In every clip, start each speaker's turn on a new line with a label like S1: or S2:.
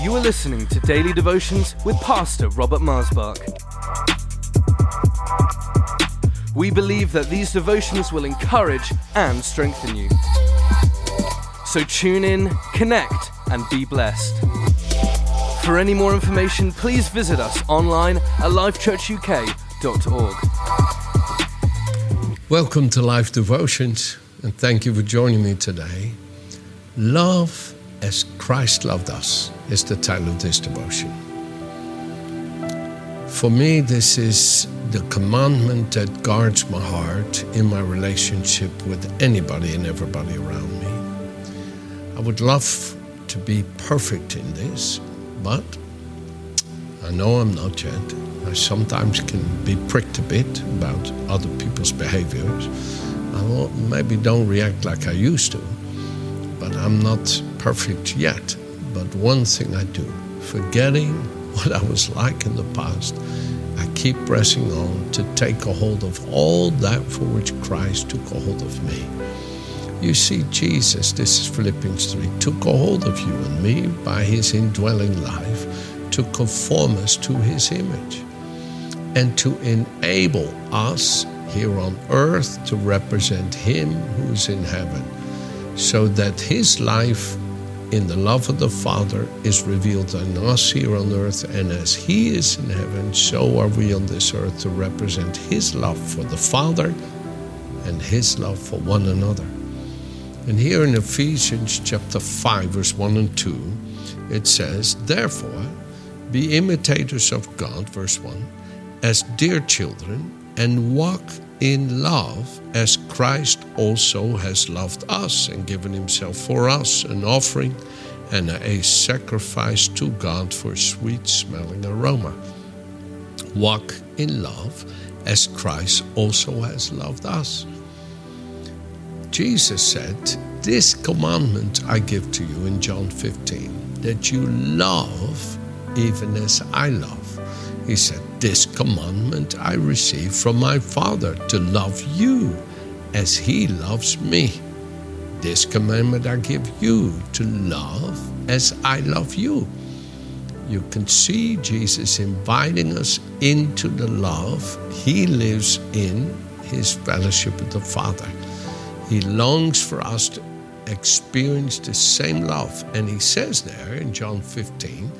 S1: You are listening to Daily Devotions with Pastor Robert Maasbach. We believe that these devotions will encourage and strengthen you. So tune in, connect, and be blessed. For any more information, please visit us online at lifechurchuk.org.
S2: Welcome to Life Devotions, and thank you for joining me today. Love as Christ loved us is the title of this devotion. For me, this is the commandment that guards my heart in my relationship with anybody and everybody around me. I would love to be perfect in this, but I know I'm not yet. I sometimes can be pricked a bit about other people's behaviors. I maybe don't react like I used to, but I'm not perfect yet. But one thing I do, forgetting what I was like in the past, I keep pressing on to take a hold of all that for which Christ took a hold of me. You see, Jesus, this is Philippians 3, took a hold of you and me by his indwelling life to conform us to his image and to enable us here on earth to represent him who's in heaven, so that his life in the love of the Father is revealed in us here on earth, and as He is in heaven, so are we on this earth to represent His love for the Father and His love for one another. And here in Ephesians chapter 5, verse 1 and 2, it says, Therefore, be imitators of God, verse 1, as dear children, and walk in love as Christ also has loved us and given himself for us, an offering and a sacrifice to God for sweet smelling aroma. Walk in love as Christ also has loved us. Jesus said, This commandment I give to you in John 15, that you love even as I love. He said, This commandment I received from my Father to love you as He loves me. This commandment I give you to love as I love you. You can see Jesus inviting us into the love He lives in His fellowship with the Father. He longs for us to experience the same love. And He says there in John 15,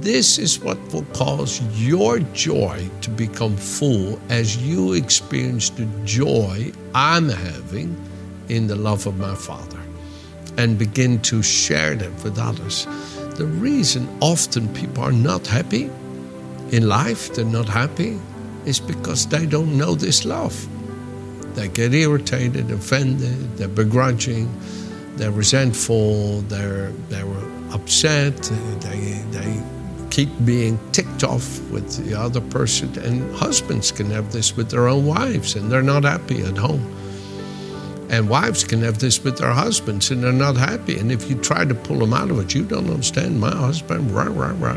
S2: this is what will cause your joy to become full as you experience the joy I'm having in the love of my Father and begin to share that with others. The reason often people are not happy in life, they're not happy, is because they don't know this love. They get irritated, offended, they're begrudging, they're resentful, they're, they're upset, they, they keep being ticked off with the other person. And husbands can have this with their own wives and they're not happy at home. And wives can have this with their husbands and they're not happy. And if you try to pull them out of it, you don't understand my husband, rah, rah, rah.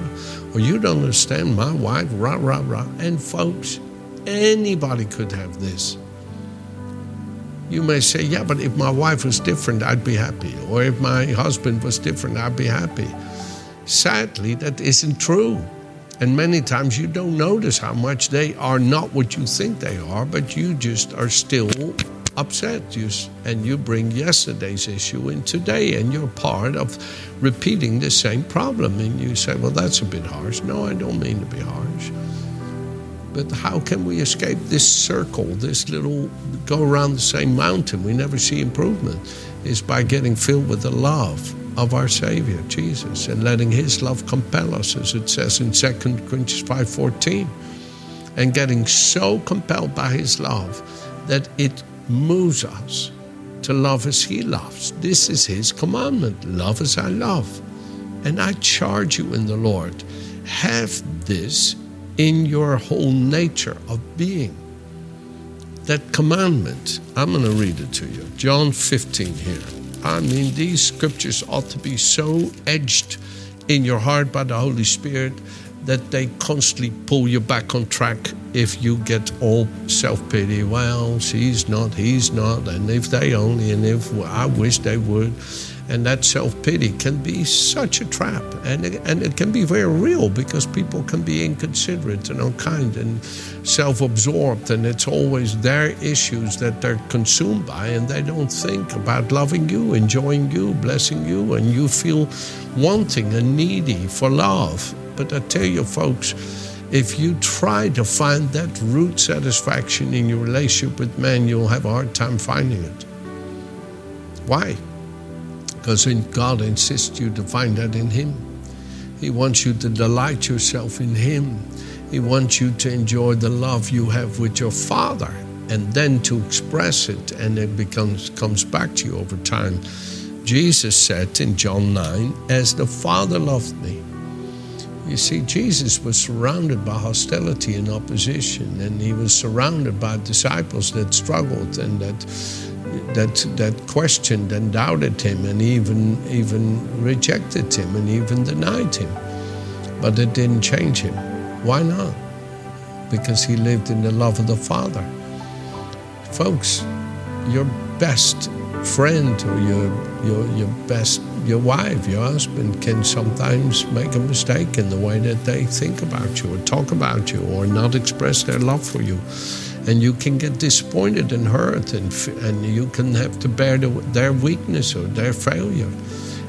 S2: Or you don't understand my wife, rah, rah, rah. And folks, anybody could have this. You may say, yeah, but if my wife was different, I'd be happy. Or if my husband was different, I'd be happy. Sadly, that isn't true. And many times you don't notice how much they are not what you think they are, but you just are still upset. You, and you bring yesterday's issue in today, and you're part of repeating the same problem. And you say, well, that's a bit harsh. No, I don't mean to be harsh. But how can we escape this circle, this little go around the same mountain? We never see improvement. Is by getting filled with the love of our Savior, Jesus, and letting His love compel us, as it says in 2 Corinthians 5.14, and getting so compelled by His love that it moves us to love as He loves. This is His commandment, love as I love. And I charge you in the Lord, have this in your whole nature of being. That commandment, I'm going to read it to you. John 15 here. I mean, these scriptures ought to be so edged in your heart by the Holy Spirit that they constantly pull you back on track if you get all self pity. Well, she's not, he's not, and if they only, and if I wish they would. And that self pity can be such a trap. And it, and it can be very real because people can be inconsiderate and unkind and self absorbed. And it's always their issues that they're consumed by. And they don't think about loving you, enjoying you, blessing you. And you feel wanting and needy for love. But I tell you, folks, if you try to find that root satisfaction in your relationship with men, you'll have a hard time finding it. Why? Because God insists you to find that in Him. He wants you to delight yourself in Him. He wants you to enjoy the love you have with your Father and then to express it, and it becomes comes back to you over time. Jesus said in John 9, As the Father loved me, you see, Jesus was surrounded by hostility and opposition, and he was surrounded by disciples that struggled and that that that questioned and doubted him, and even even rejected him, and even denied him. But it didn't change him. Why not? Because he lived in the love of the Father. Folks, your best friend or your your your best your wife, your husband can sometimes make a mistake in the way that they think about you or talk about you or not express their love for you. And you can get disappointed and hurt, and, and you can have to bear the, their weakness or their failure.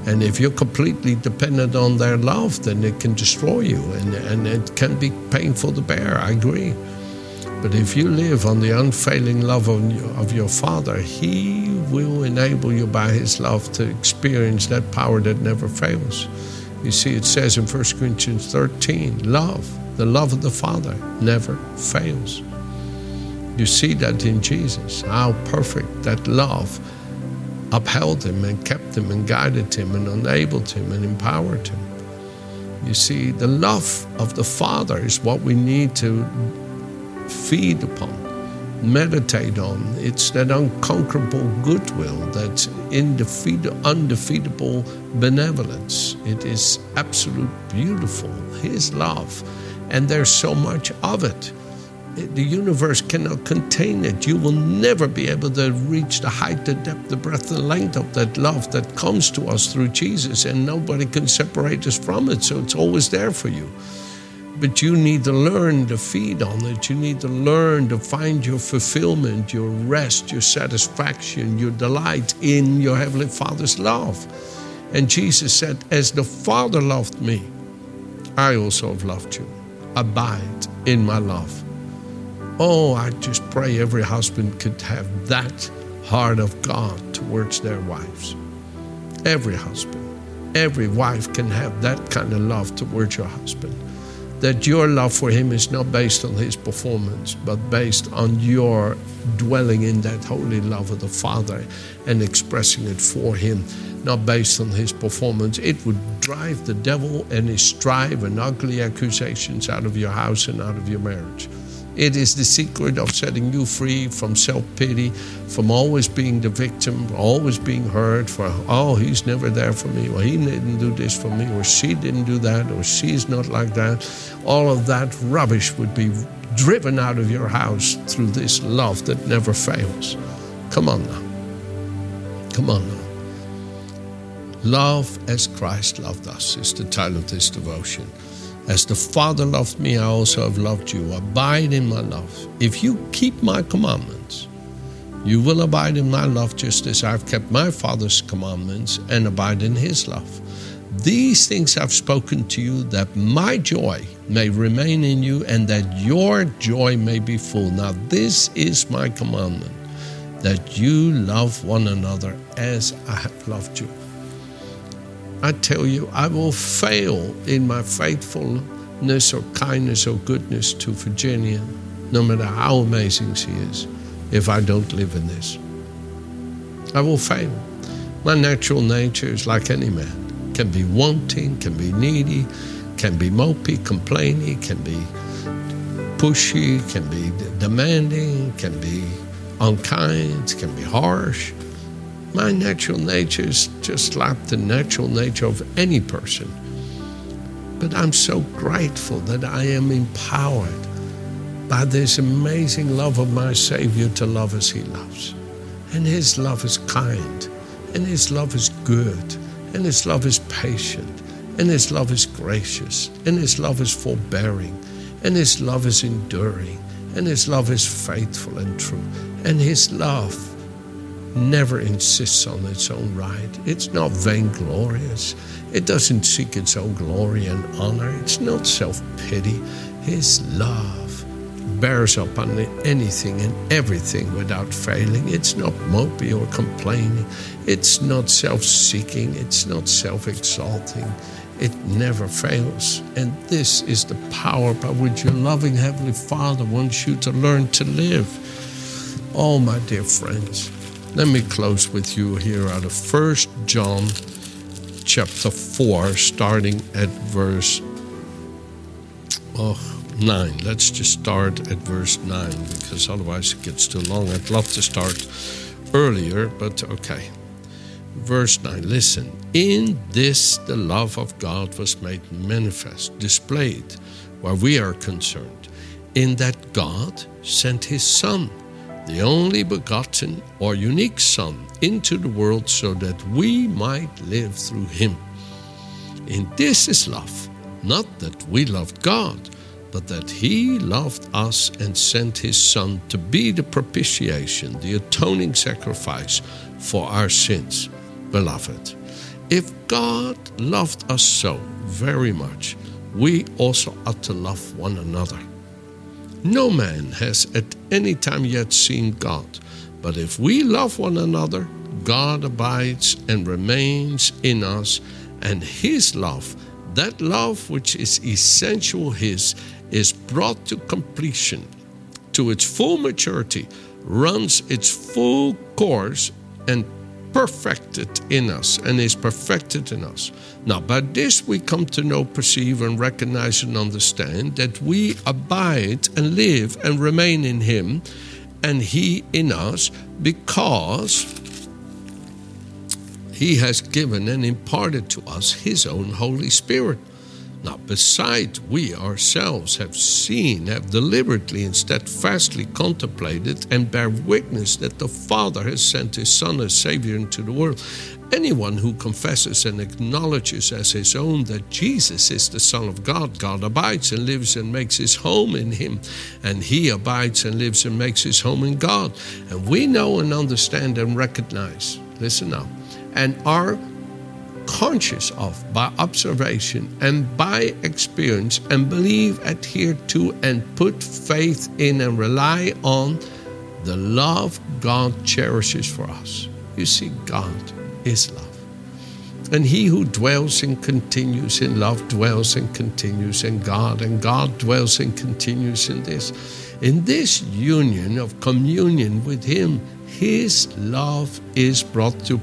S2: And if you're completely dependent on their love, then it can destroy you and, and it can be painful to bear. I agree. But if you live on the unfailing love of of your Father, He will enable you by His love to experience that power that never fails. You see, it says in 1 Corinthians 13 love, the love of the Father, never fails. You see that in Jesus, how perfect that love upheld him and kept him and guided him and enabled him and empowered him. You see, the love of the Father is what we need to feed upon, meditate on. It's that unconquerable goodwill, that undefeatable benevolence. It is absolute beautiful, His love. And there's so much of it. The universe cannot contain it. You will never be able to reach the height, the depth, the breadth, the length of that love that comes to us through Jesus, and nobody can separate us from it. So it's always there for you. But you need to learn to feed on it. You need to learn to find your fulfillment, your rest, your satisfaction, your delight in your Heavenly Father's love. And Jesus said, As the Father loved me, I also have loved you. Abide in my love. Oh, I just pray every husband could have that heart of God towards their wives. Every husband, every wife can have that kind of love towards your husband that your love for him is not based on his performance, but based on your dwelling in that holy love of the Father and expressing it for him, not based on his performance. It would drive the devil and his strive and ugly accusations out of your house and out of your marriage. It is the secret of setting you free from self pity, from always being the victim, always being hurt for, oh, he's never there for me, or he didn't do this for me, or she didn't do that, or she's not like that. All of that rubbish would be driven out of your house through this love that never fails. Come on now. Come on now. Love as Christ loved us is the title of this devotion. As the Father loved me, I also have loved you. Abide in my love. If you keep my commandments, you will abide in my love just as I've kept my Father's commandments and abide in his love. These things I've spoken to you that my joy may remain in you and that your joy may be full. Now, this is my commandment that you love one another as I have loved you. I tell you, I will fail in my faithfulness or kindness or goodness to Virginia, no matter how amazing she is, if I don't live in this. I will fail. My natural nature is like any man, can be wanting, can be needy, can be mopey, complaining, can be pushy, can be demanding, can be unkind, can be harsh. My natural nature is just like the natural nature of any person. But I'm so grateful that I am empowered by this amazing love of my Savior to love as He loves. And His love is kind, and His love is good, and His love is patient, and His love is gracious, and His love is forbearing, and His love is enduring, and His love is faithful and true, and His love never insists on its own right. It's not vainglorious. It doesn't seek its own glory and honor. It's not self pity. His love bears up on anything and everything without failing. It's not mopey or complaining. It's not self seeking. It's not self exalting. It never fails. And this is the power by which your loving Heavenly Father wants you to learn to live. Oh, my dear friends, let me close with you here out of 1 John chapter 4, starting at verse oh, 9. Let's just start at verse 9 because otherwise it gets too long. I'd love to start earlier, but okay. Verse 9 Listen, in this the love of God was made manifest, displayed, where we are concerned, in that God sent his Son, the only begotten or unique Son, into the world so that we might live through him. In this is love, not that we loved God but that he loved us and sent his Son to be the propitiation, the atoning sacrifice for our sins. Beloved, if God loved us so very much, we also ought to love one another. No man has at any time yet seen God, but if we love one another, God abides and remains in us, and his love, that love which is essential his, is brought to completion, to its full maturity, runs its full course, and perfected in us, and is perfected in us. Now, by this we come to know, perceive, and recognize and understand that we abide and live and remain in Him, and He in us, because He has given and imparted to us His own Holy Spirit. Now, besides, we ourselves have seen, have deliberately and steadfastly contemplated, and bear witness that the Father has sent His Son as Savior into the world. Anyone who confesses and acknowledges as his own that Jesus is the Son of God, God abides and lives and makes his home in him, and he abides and lives and makes his home in God. And we know and understand and recognize, listen now, and are conscious of by observation and by experience and believe, adhere to, and put faith in and rely on the love God cherishes for us. You see, God is love. And he who dwells and continues in love dwells and continues in God, and God dwells and continues in this. In this union of communion with Him, His love is brought to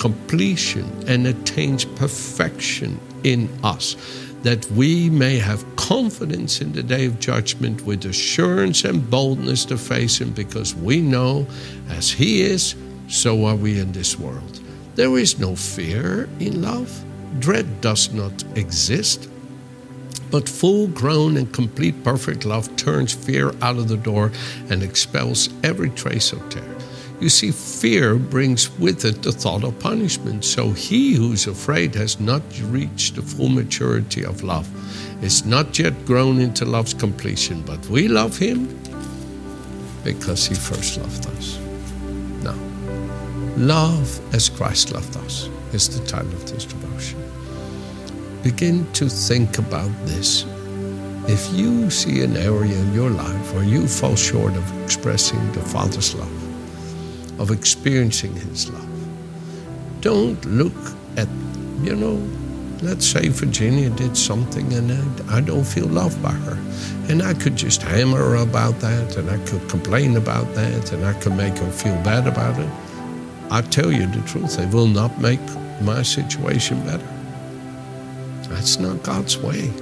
S2: completion and attains perfection in us, that we may have confidence in the day of judgment with assurance and boldness to face Him, because we know as He is, so are we in this world. There is no fear in love, dread does not exist. But full grown and complete perfect love turns fear out of the door and expels every trace of terror. You see, fear brings with it the thought of punishment. So he who's afraid has not reached the full maturity of love. It's not yet grown into love's completion, but we love him because he first loved us. Now, love as Christ loved us is the title of this devotion. Begin to think about this. If you see an area in your life where you fall short of expressing the Father's love, of experiencing His love. Don't look at, you know, let's say Virginia did something and I don't feel loved by her. And I could just hammer about that and I could complain about that and I could make her feel bad about it. I tell you the truth, it will not make my situation better. That's not God's way.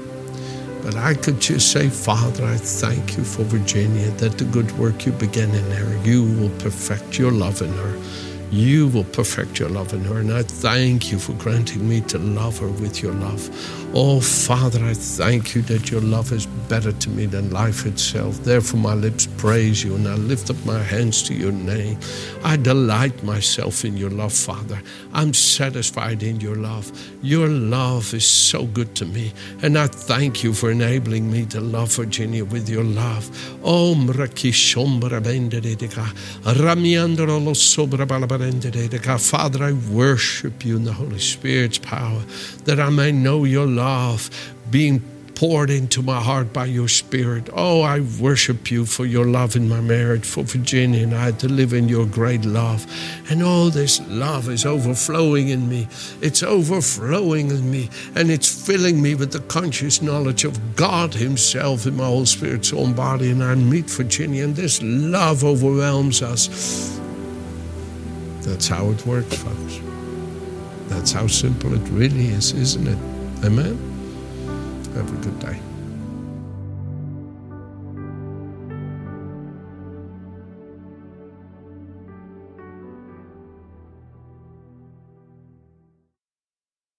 S2: But I could just say, Father, I thank you for Virginia, that the good work you began in her, you will perfect your love in her. You will perfect your love in her. And I thank you for granting me to love her with your love. Oh, Father, I thank you that your love is better to me than life itself. Therefore, my lips praise you and I lift up my hands to your name. I delight myself in your love, Father. I'm satisfied in your love. Your love is so good to me. And I thank you for enabling me to love Virginia with your love. Oh, Father, I worship you in the Holy Spirit's power that I may know your love being poured into my heart by your Spirit. Oh, I worship you for your love in my marriage, for Virginia and I to live in your great love. And all this love is overflowing in me. It's overflowing in me, and it's filling me with the conscious knowledge of God Himself in my whole spirit, soul, and body. And I meet Virginia, and this love overwhelms us. That's how it works, folks. That's how simple it really is, isn't it? Amen. Have a good day.